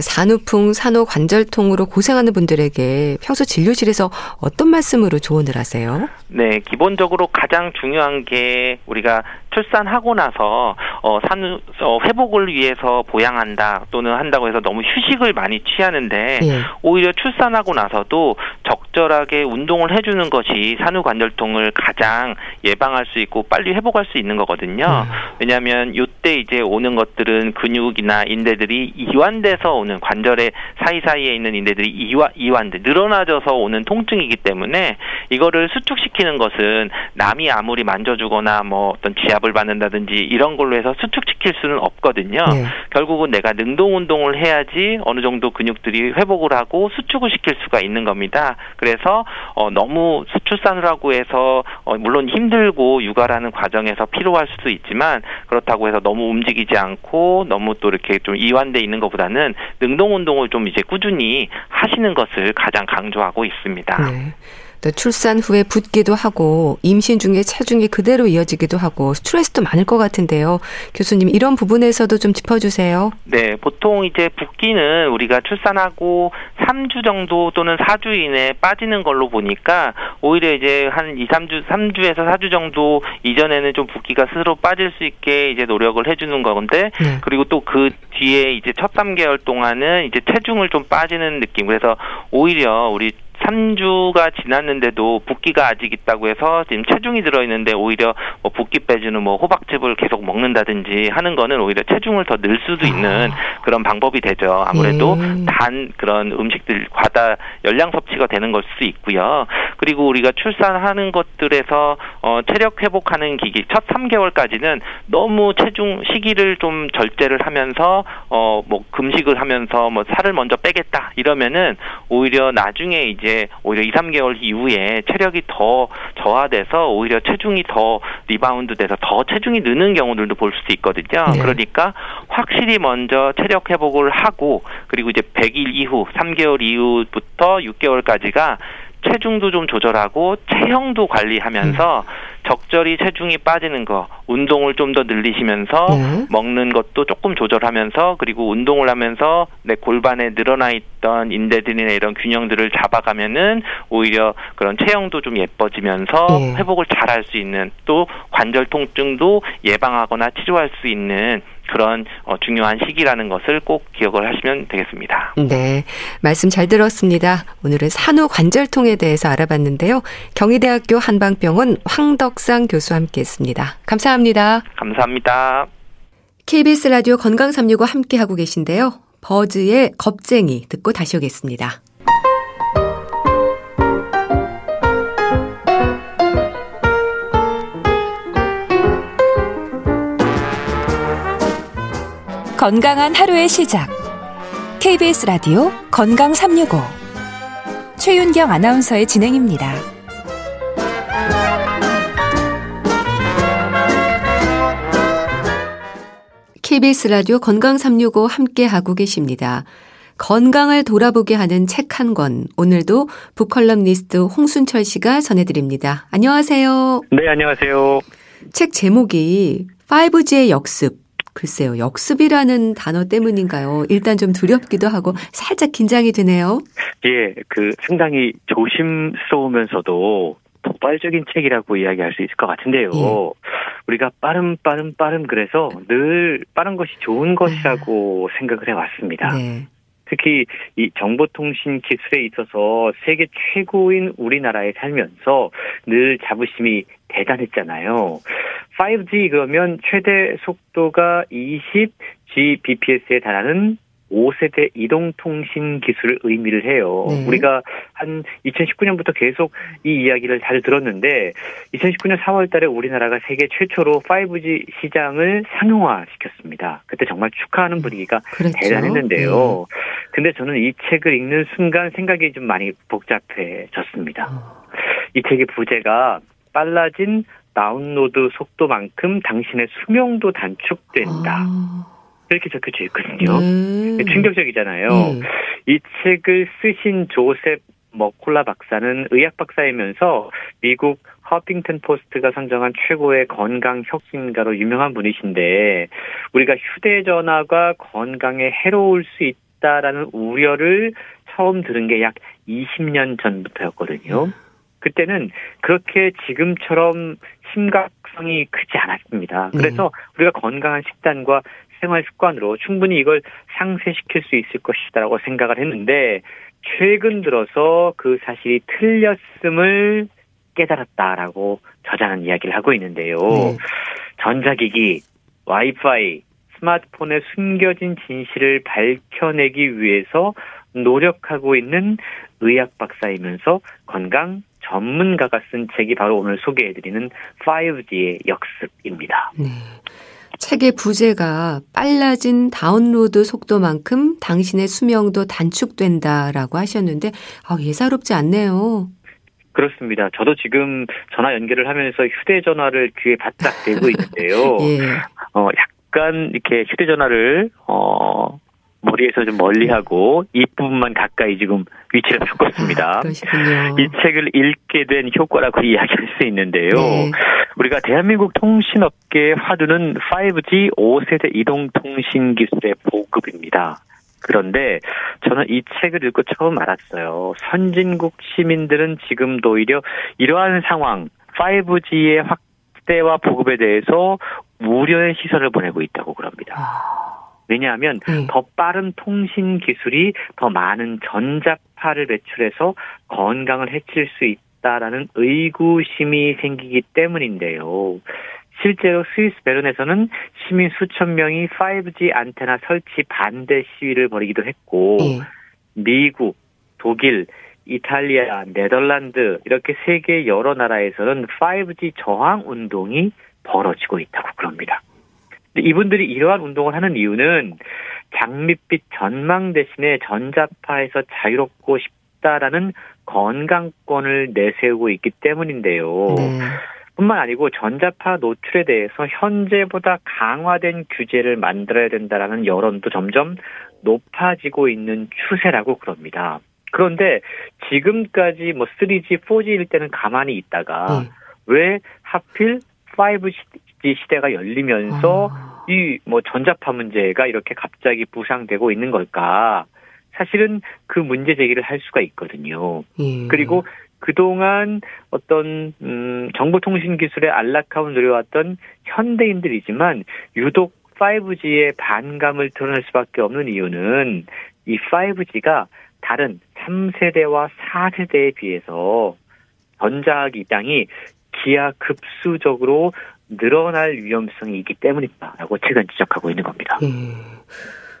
산후풍, 산후 관절통으로 고생하는 분들에게 평소 진료실에서 어떤 말씀으로 조언을 하세요? 네, 기본적으로 가장 중요한 게 우리가 출산하고 나서 어 산후 어, 회복을 위해서 보양한다 또는 한다고 해서 너무 휴식을 많이 취하는데 예. 오히려 출산하고 나서도 적절하게 운동을 해주는 것이 산후관절통을 가장 예방할 수 있고 빨리 회복할 수 있는 거거든요. 음. 왜냐하면 이때 이제 오는 것들은 근육이나 인대들이 이완돼서 오는 관절의 사이사이에 있는 인대들이 이완 이완돼 늘어나져서 오는 통증이기 때문에 이거를 수축시키는 것은 남이 아무리 만져주거나 뭐 어떤 지압을 받는다든지 이런 걸로 해서 수축시킬 수는 없거든요. 네. 결국은 내가 능동 운동을 해야지 어느 정도 근육들이 회복을 하고 수축을 시킬 수가 있는 겁니다. 그래서 어, 너무 출산을 하고 해서 어, 물론 힘들고 육아라는 과정에서 필요할 수도 있지만 그렇다고 해서 너무 움직이지 않고 너무 또 이렇게 좀 이완돼 있는 것보다는 능동 운동을 좀 이제 꾸준히 하시는 것을 가장 강조하고 있습니다. 네. 또 출산 후에 붓기도 하고 임신 중에 체중이 그대로 이어지기도 하고 스트레스도 많을 것 같은데요. 교수님 이런 부분에서도 좀 짚어주세요. 네, 보통 이제 붓기는 우리가 출산하고 3주 정도 또는 4주 이내에 빠지는 걸로 보니까 오히려 이제 한 2, 3주, 3주에서 4주 정도 이전에는 좀 붓기가 스스로 빠질 수 있게 이제 노력을 해주는 건데 네. 그리고 또 그 뒤에 이제 첫 3개월 동안은 이제 체중을 좀 빠지는 느낌. 그래서 오히려 우리 3주가 지났는데도 붓기가 아직 있다고 해서 지금 체중이 들어있는데 오히려 뭐 붓기 빼주는 뭐 호박즙을 계속 먹는다든지 하는 거는 오히려 체중을 더 늘 수도 있는 아. 그런 방법이 되죠. 아무래도 예. 단 그런 음식들 과다 열량 섭취가 되는 걸수 있고요. 그리고 우리가 출산하는 것들에서 어 체력 회복하는 시기 첫 3개월까지는 너무 체중 시기를 좀 절제를 하면서 어 뭐 금식을 하면서 뭐 살을 먼저 빼겠다 이러면은 오히려 나중에 이제 이제 오히려 2, 3개월 이후에 체력이 더 저하돼서 오히려 체중이 더 리바운드 돼서 더 체중이 느는 경우들도 볼 수도 있거든요. 네. 그러니까 확실히 먼저 체력 회복을 하고 그리고 이제 100일 이후 3개월 이후부터 6개월까지가 체중도 좀 조절하고 체형도 관리하면서 음. 적절히 체중이 빠지는 거, 운동을 좀 더 늘리시면서 네. 먹는 것도 조금 조절하면서 그리고 운동을 하면서 내 골반에 늘어나 있던 인대들이나 이런 균형들을 잡아가면은 오히려 그런 체형도 좀 예뻐지면서 네. 회복을 잘 할 수 있는 또 관절 통증도 예방하거나 치료할 수 있는 그런 어, 중요한 시기라는 것을 꼭 기억을 하시면 되겠습니다. 네, 말씀 잘 들었습니다. 오늘은 산후 관절통에 대해서 알아봤는데요. 경희대학교 한방병원 황덕상 교수와 함께 했습니다. 감사합니다. 감사합니다. KBS 라디오 건강 365 함께하고 계신데요. 버즈의 겁쟁이 듣고 다시 오겠습니다. 건강한 하루의 시작. KBS 라디오 건강 365. 최윤경 아나운서의 진행입니다. KBS 라디오 건강 365 함께 하고 계십니다. 건강을 돌아보게 하는 책 한 권. 오늘도 북컬럼니스트 홍순철 씨가 전해드립니다. 안녕하세요. 네, 안녕하세요. 책 제목이 5G의 역습. 글쎄요, 역습이라는 단어 때문인가요? 일단 좀 두렵기도 하고 살짝 긴장이 되네요. 예, 그 상당히 조심스러우면서도 도발적인 책이라고 이야기할 수 있을 것 같은데요. 예. 우리가 빠른 빠른 빠른 그래서 늘 빠른 것이 좋은 것이라고 아. 생각을 해왔습니다. 네. 특히 이 정보통신 기술에 있어서 세계 최고인 우리나라에 살면서 늘 자부심이 대단했잖아요. 5G 그러면 최대 속도가 20 Gbps에 달하는 5세대 이동통신 기술을 의미를 해요. 네. 우리가 한 2019년부터 계속 이 이야기를 잘 들었는데 2019년 4월 달에 우리나라가 세계 최초로 5G 시장을 상용화 시켰습니다. 그때 정말 축하하는 분위기가 그랬죠? 대단했는데요. 네. 근데 저는 이 책을 읽는 순간 생각이 좀 많이 복잡해졌습니다. 어. 이 책의 부제가 빨라진 다운로드 속도만큼 당신의 수명도 단축된다. 아. 이렇게 적혀져 있거든요. 음. 충격적이잖아요. 음. 이 책을 쓰신 조셉 머콜라 박사는 의학 박사이면서 미국 허핑턴 포스트가 선정한 최고의 건강 혁신가로 유명한 분이신데 우리가 휴대전화가 건강에 해로울 수 있다라는 우려를 처음 들은 게 약 20년 전부터였거든요. 음. 그때는 그렇게 지금처럼 심각성이 크지 않았습니다. 네. 그래서 우리가 건강한 식단과 생활 습관으로 충분히 이걸 상쇄시킬 수 있을 것이다라고 생각을 했는데 최근 들어서 그 사실이 틀렸음을 깨달았다라고 저자는 이야기를 하고 있는데요. 네. 전자기기, 와이파이, 스마트폰에 숨겨진 진실을 밝혀내기 위해서 노력하고 있는 의학 박사이면서 건강 전문가가 쓴 책이 바로 오늘 소개해드리는 5G의 역습입니다. 네. 책의 부제가 빨라진 다운로드 속도만큼 당신의 수명도 단축된다라고 하셨는데 아, 예사롭지 않네요. 그렇습니다. 저도 지금 전화 연결을 하면서 휴대전화를 귀에 바짝 대고 (laughs) 있는데요. 예. 어, 약간 이렇게 휴대전화를 어, 뭐 거리에서 좀 멀리하고 입부분만 가까이 지금 위치를 바꿨습니다. 아. 이 책을 읽게 된 효과라고 (laughs) 이야기할 수 있는데요. 네. 우리가 대한민국 통신업계의 화두는 5G 5세대 이동 통신 기술의 보급입니다. 그런데 저는 이 책을 읽고 처음 알았어요. 선진국 시민들은 지금도 오히려 이러한 상황, 5G의 확대와 보급에 대해서 우려의 시선을 보내고 있다고 그럽니다. 아, 왜냐하면 네. 더 빠른 통신 기술이 더 많은 전자파를 배출해서 건강을 해칠 수 있다라는 의구심이 생기기 때문인데요. 실제로 스위스 베른에서는 시민 수천 명이 5G 안테나 설치 반대 시위를 벌이기도 했고 예. 미국, 독일, 이탈리아, 네덜란드 이렇게 세계 여러 나라에서는 5G 저항 운동이 벌어지고 있다고 그럽니다. 이분들이 이러한 운동을 하는 이유는 장밋빛 전망 대신에 전자파에서 자유롭고 싶다라는 건강권을 내세우고 있기 때문인데요. 네. 뿐만 아니고 전자파 노출에 대해서 현재보다 강화된 규제를 만들어야 된다라는 여론도 점점 높아지고 있는 추세라고 그럽니다. 그런데 지금까지 뭐 3G, 4G일 때는 가만히 있다가 예. 왜 하필 5G 시대가 열리면서 아, 이뭐 전자파 문제가 이렇게 갑자기 부상되고 있는 걸까? 사실은 그 문제 제기를 할 수가 있거든요. 예. 그리고 그동안 어떤 음 정보통신 기술의 안락함을 누려왔던 현대인들이지만 유독 5G에 반감을 드러낼 수밖에 없는 이유는 이 5G가 다른 3세대와 4세대에 비해서 전자기장이 기하 급수적으로 늘어날 위험성이 있기 때문이다라고 최근 지적하고 있는 겁니다. 예.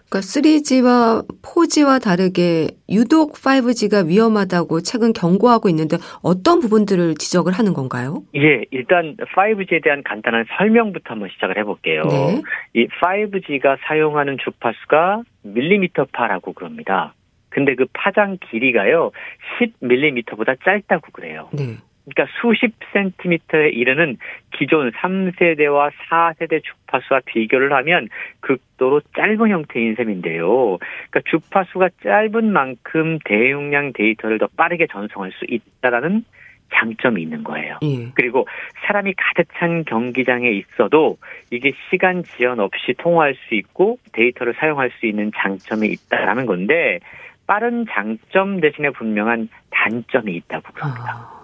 그러니까 3G와 4G와 다르게 유독 5G가 위험하다고 최근 경고하고 있는데 어떤 부분들을 지적을 하는 건가요? 예, 일단 5G에 대한 간단한 설명부터 한번 시작을 해볼게요. 네. 이 5G가 사용하는 주파수가 밀리미터파라고 그럽니다. 근데 그 파장 길이가요, 10밀리미터보다 짧다고 그래요. 네. 그러니까 수십 센티미터에 이르는 기존 3세대와 4세대 주파수와 비교를 하면 극도로 짧은 형태인 셈인데요. 그러니까 주파수가 짧은 만큼 대용량 데이터를 더 빠르게 전송할 수 있다라는 장점이 있는 거예요. 예. 그리고 사람이 가득 찬 경기장에 있어도 이게 시간 지연 없이 통화할 수 있고 데이터를 사용할 수 있는 장점이 있다라는 건데 빠른 장점 대신에 분명한 단점이 있다고 그럽니다. 아,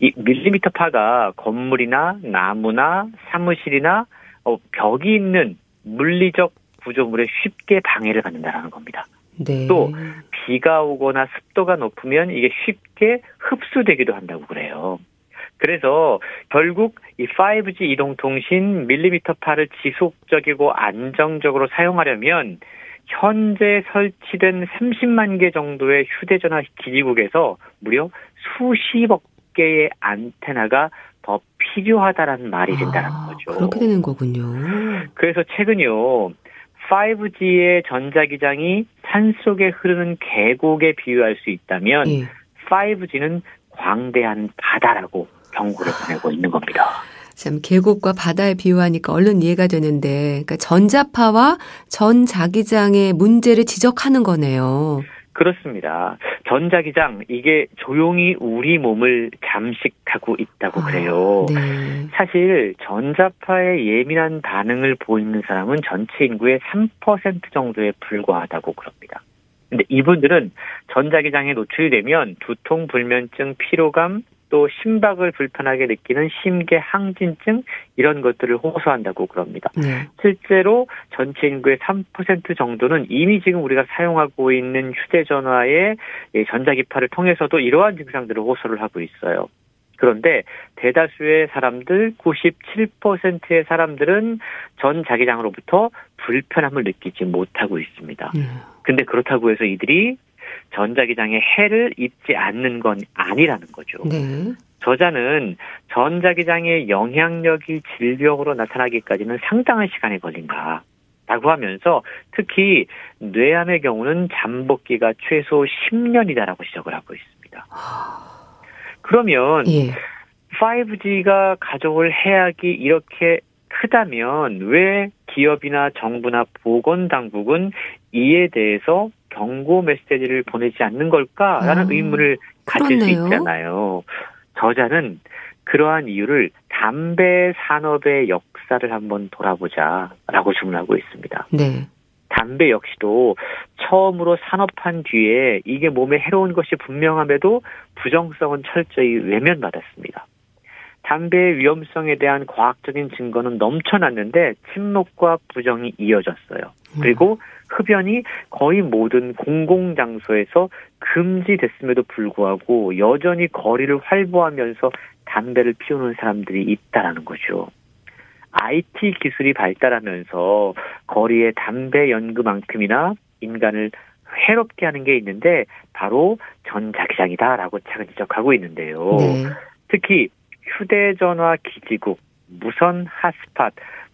이 밀리미터 파가 건물이나 나무나 사무실이나 어, 벽이 있는 물리적 구조물에 쉽게 방해를 받는다라는 겁니다. 네. 또 비가 오거나 습도가 높으면 이게 쉽게 흡수되기도 한다고 그래요. 그래서 결국 이 5G 이동통신 밀리미터 파를 지속적이고 안정적으로 사용하려면 현재 설치된 30만 개 정도의 휴대전화 기지국에서 무려 수십억 개의 안테나가 더 필요하다라는 말이 된다는 아, 거죠. 그렇게 되는 거군요. 그래서 최근요. 5G의 전자기장이 산 속에 흐르는 계곡에 비유할 수 있다면 예. 5G는 광대한 바다라고 경고를 보내고 있는 겁니다. 참 계곡과 바다에 비유하니까 얼른 이해가 되는데 그러니까 전자파와 전자기장의 문제를 지적하는 거네요. 그렇습니다. 전자기장 이게 조용히 우리 몸을 잠식하고 있다고 그래요. 아, 네. 사실 전자파에 예민한 반응을 보이는 사람은 전체 인구의 3% 정도에 불과하다고 그럽니다. 근데 이분들은 전자기장에 노출이 되면 두통, 불면증, 피로감, 또 심박을 불편하게 느끼는 심계 항진증 이런 것들을 호소한다고 그럽니다. 네. 실제로 전체 인구의 3% 정도는 이미 지금 우리가 사용하고 있는 휴대전화의 이 전자기파를 통해서도 이러한 증상들을 호소를 하고 있어요. 그런데 대다수의 사람들, 97%의 사람들은 전 자기장으로부터 불편함을 느끼지 못하고 있습니다. 네. 근데 그렇다고 해서 이들이 전자기장에 해를 입지 않는 건 아니라는 거죠. 네. 저자는 전자기장의 영향력이 질병으로 나타나기까지는 상당한 시간이 걸린다. 라고 하면서 특히 뇌암의 경우는 잠복기가 최소 10년이다라고 지적을 하고 있습니다. 그러면 예. 5G가 가져올 해악이 이렇게 크다면 왜 기업이나 정부나 보건당국은 이에 대해서 경고 메시지를 보내지 않는 걸까라는 아, 의문을 가질 그렇네요. 수 있잖아요. 저자는 그러한 이유를 담배 산업의 역사를 한번 돌아보자라고 주문하고 있습니다. 네. 담배 역시도 처음으로 산업한 뒤에 이게 몸에 해로운 것이 분명함에도 부정성은 철저히 외면받았습니다. 담배의 위험성에 대한 과학적인 증거는 넘쳐났는데 침묵과 부정이 이어졌어요. 그리고 흡연이 거의 모든 공공 장소에서 금지됐음에도 불구하고 여전히 거리를 활보하면서 담배를 피우는 사람들이 있다라는 거죠. IT 기술이 발달하면서 거리에 담배 연구만큼이나 인간을 해롭게 하는 게 있는데 바로 전자기장이다라고 차근 지적하고 있는데요. 네. 특히 휴대전화 기지국, 무선 핫스팟,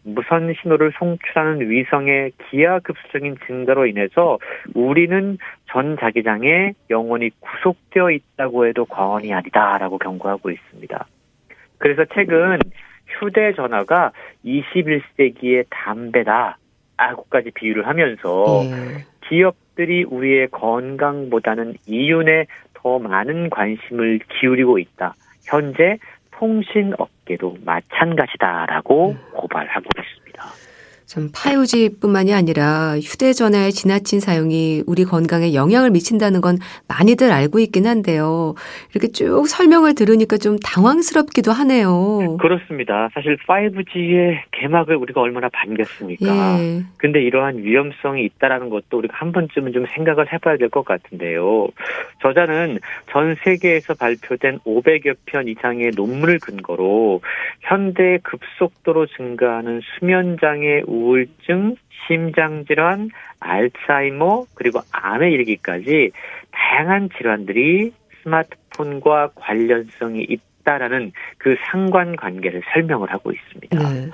무선 신호를 송출하는 위성의 기하 급수적인 증가로 인해서 우리는 전 자기장에 영원히 구속되어 있다고 해도 과언이 아니다라고 경고하고 있습니다. 그래서 최근 휴대전화가 21세기의 담배다. 라고까지 비유를 하면서 예. 기업들이 우리의 건강보다는 이윤에 더 많은 관심을 기울이고 있다. 현재 통신 업계도 마찬가지다라고 고발하고 있습니다. 참 5G뿐만이 아니라 휴대전화의 지나친 사용이 우리 건강에 영향을 미친다는 건 많이들 알고 있긴 한데요. 이렇게 쭉 설명을 들으니까 좀 당황스럽기도 하네요. 그렇습니다. 사실 5G의 개막을 우리가 얼마나 반겼습니까? 예. 근데 이러한 위험성이 있다라는 것도 우리가 한 번쯤은 좀 생각을 해봐야 될 것 같은데요. 저자는 전 세계에서 발표된 500여 편 이상의 논문을 근거로 현대 급속도로 증가하는 수면 장애 우울증, 심장질환, 알츠하이머, 그리고 암에 이르기까지 다양한 질환들이 스마트폰과 관련성이 있다라는 그 상관관계를 설명을 하고 있습니다. 네.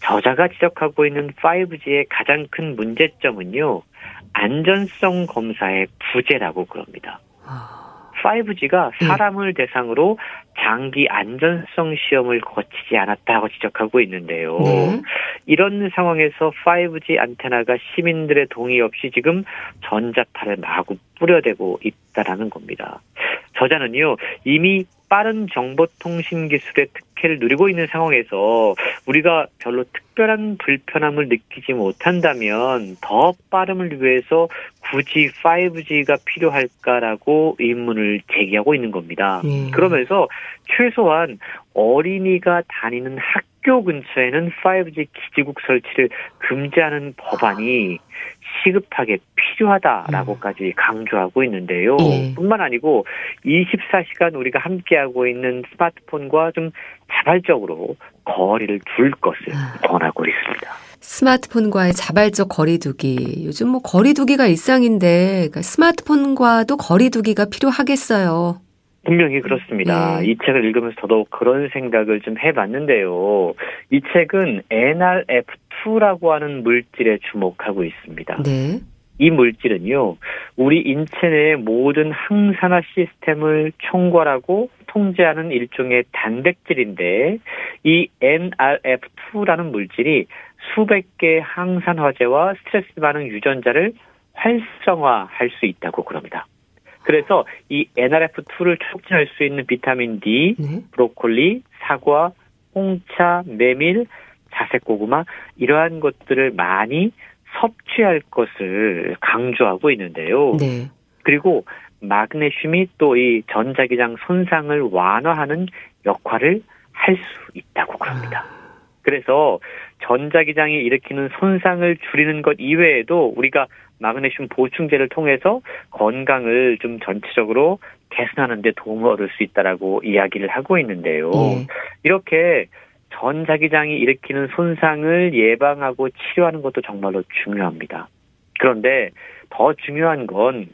저자가 지적하고 있는 5G의 가장 큰 문제점은요, 안전성 검사의 부재라고 그럽니다. 아, 5G가 네. 사람을 대상으로 장기 안전성 시험을 거치지 않았다고 지적하고 있는데요. 네. 이런 상황에서 5G 안테나가 시민들의 동의 없이 지금 전자파를 마구 뿌려대고 있다라는 겁니다. 저자는요, 이미 빠른 정보통신 기술의 특 혜를 누리고 있는 상황에서 우리가 별로 특별한 불편함을 느끼지 못한다면 더 빠름을 위해서 굳이 5G가 필요할까라고 의문을 제기하고 있는 겁니다. 예. 그러면서 최소한 어린이가 다니는 학교 근처에는 5G 기지국 설치를 금지하는 법안이 시급하게 필요하다라고까지 강조하고 있는데요. 예. 뿐만 아니고 24시간 우리가 함께하고 있는 스마트폰과 좀 자발적으로 거리를 둘 것을 아. 권하고 있습니다. 스마트폰과의 자발적 거리두기. 요즘 뭐 거리두기가 일상인데 그러니까 스마트폰과도 거리두기가 필요하겠어요. 분명히 그렇습니다. 네. 이 책을 읽으면서 더더욱 그런 생각을 좀 해봤는데요. 이 책은 NRF2라고 하는 물질에 주목하고 있습니다. 네. 이 물질은요, 우리 인체 내의 모든 항산화 시스템을 총괄하고 통제하는 일종의 단백질인데, 이 NRF2라는 물질이 수백 개의 항산화제와 스트레스 반응 유전자를 활성화할 수 있다고 그럽니다. 그래서 이 NRF2를 촉진할 수 있는 비타민 D, 네. 브로콜리, 사과, 홍차, 메밀, 자색 고구마 이러한 것들을 많이 섭취할 것을 강조하고 있는데요. 네. 그리고 마그네슘이 또 이 전자기장 손상을 완화하는 역할을 할 수 있다고 그럽니다. 그래서 전자기장이 일으키는 손상을 줄이는 것 이외에도 우리가 마그네슘 보충제를 통해서 건강을 좀 전체적으로 개선하는 데 도움을 얻을 수 있다라고 이야기를 하고 있는데요. 예. 이렇게 전자기장이 일으키는 손상을 예방하고 치료하는 것도 정말로 중요합니다. 그런데 더 중요한 건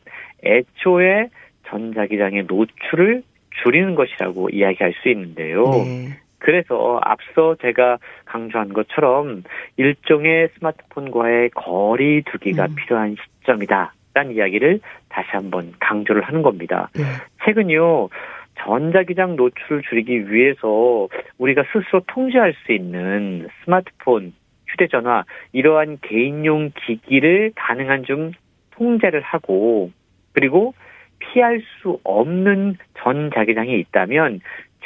애초에 전자기장의 노출을 줄이는 것이라고 이야기할 수 있는데요. 네. 그래서 앞서 제가 강조한 것처럼 일종의 스마트폰과의 거리 두기가 음. 필요한 시점이다. 라는 이야기를 다시 한번 강조를 하는 겁니다. 네. 최근요, 전자기장 노출을 줄이기 위해서 우리가 스스로 통제할 수 있는 스마트폰, 휴대전화 이러한 개인용 기기를 가능한 좀 통제를 하고 그리고 피할 수 없는 전자기장이 있다면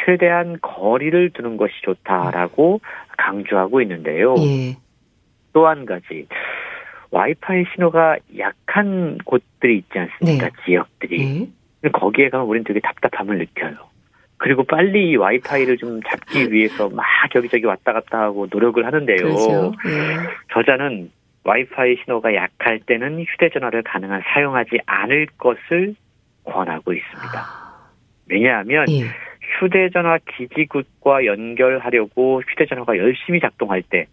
최대한 거리를 두는 것이 좋다라고 강조하고 있는데요. 예. 또한 가지 와이파이 신호가 약한 곳들이 있지 않습니까? 네. 지역들이. 예. 거기에 가면 우리는 되게 답답함을 느껴요. 그리고 빨리 이 와이파이를 좀 잡기 (laughs) 위해서 막 여기저기 왔다 갔다 하고 노력을 하는데요. 그렇죠. 예. 저자는 와이파이 신호가 약할 때는 휴대전화를 가능한 사용하지 않을 것을 권하고 있습니다. 왜냐하면 예. 휴대전화 기지국과 연결하려고 휴대전화가 열심히 작동할 때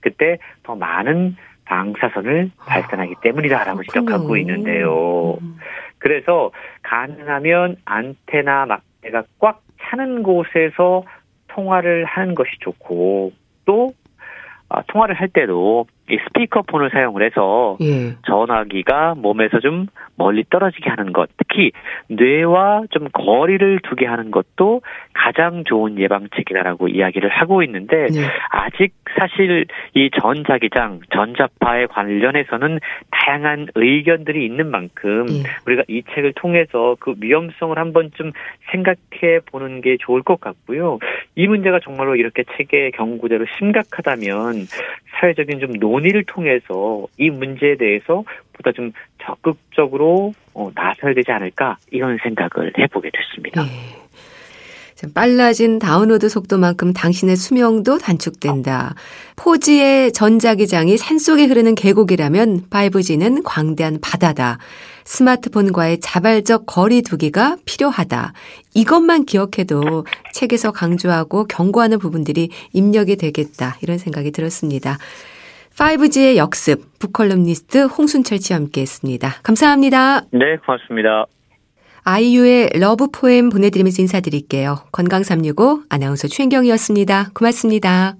그때 더 많은 방사선을 발산하기 때문이다라고 지적하고 그렇군요. 있는데요. 음. 그래서 가능하면 안테나 막대가 꽉 차는 곳에서 통화를 하는 것이 좋고 또 아, 통화를 할 때도 이 스피커폰을 사용을 해서 예. 전화기가 몸에서 좀 멀리 떨어지게 하는 것, 특히 뇌와 좀 거리를 두게 하는 것도 가장 좋은 예방책이다라고 이야기를 하고 있는데 네. 아직 사실 이 전자기장, 전자파에 관련해서는 다양한 의견들이 있는 만큼 예. 우리가 이 책을 통해서 그 위험성을 한번 좀 생각해 보는 게 좋을 것 같고요. 이 문제가 정말로 이렇게 책의 경고대로 심각하다면 사회적인 좀 논 의를 통해서 이 문제에 대해서 보다 좀 적극적으로 어, 나서야 되지 않을까 이런 생각을 해보게 됐습니다. 예. 자, 빨라진 다운로드 속도만큼 당신의 수명도 단축된다. 포지의 전자기장이 산속에 흐르는 계곡이라면 5G는 광대한 바다다. 스마트폰과의 자발적 거리 두기가 필요하다. 이것만 기억해도 책에서 강조하고 경고하는 부분들이 입력이 되겠다. 이런 생각이 들었습니다. 5G의 역습, 북컬럼니스트 홍순철 씨와 함께 했습니다. 감사합니다. 네, 고맙습니다. 아이유의 러브 포엠 보내드리면서 인사드릴게요. 건강365 아나운서 최인경이었습니다. 고맙습니다.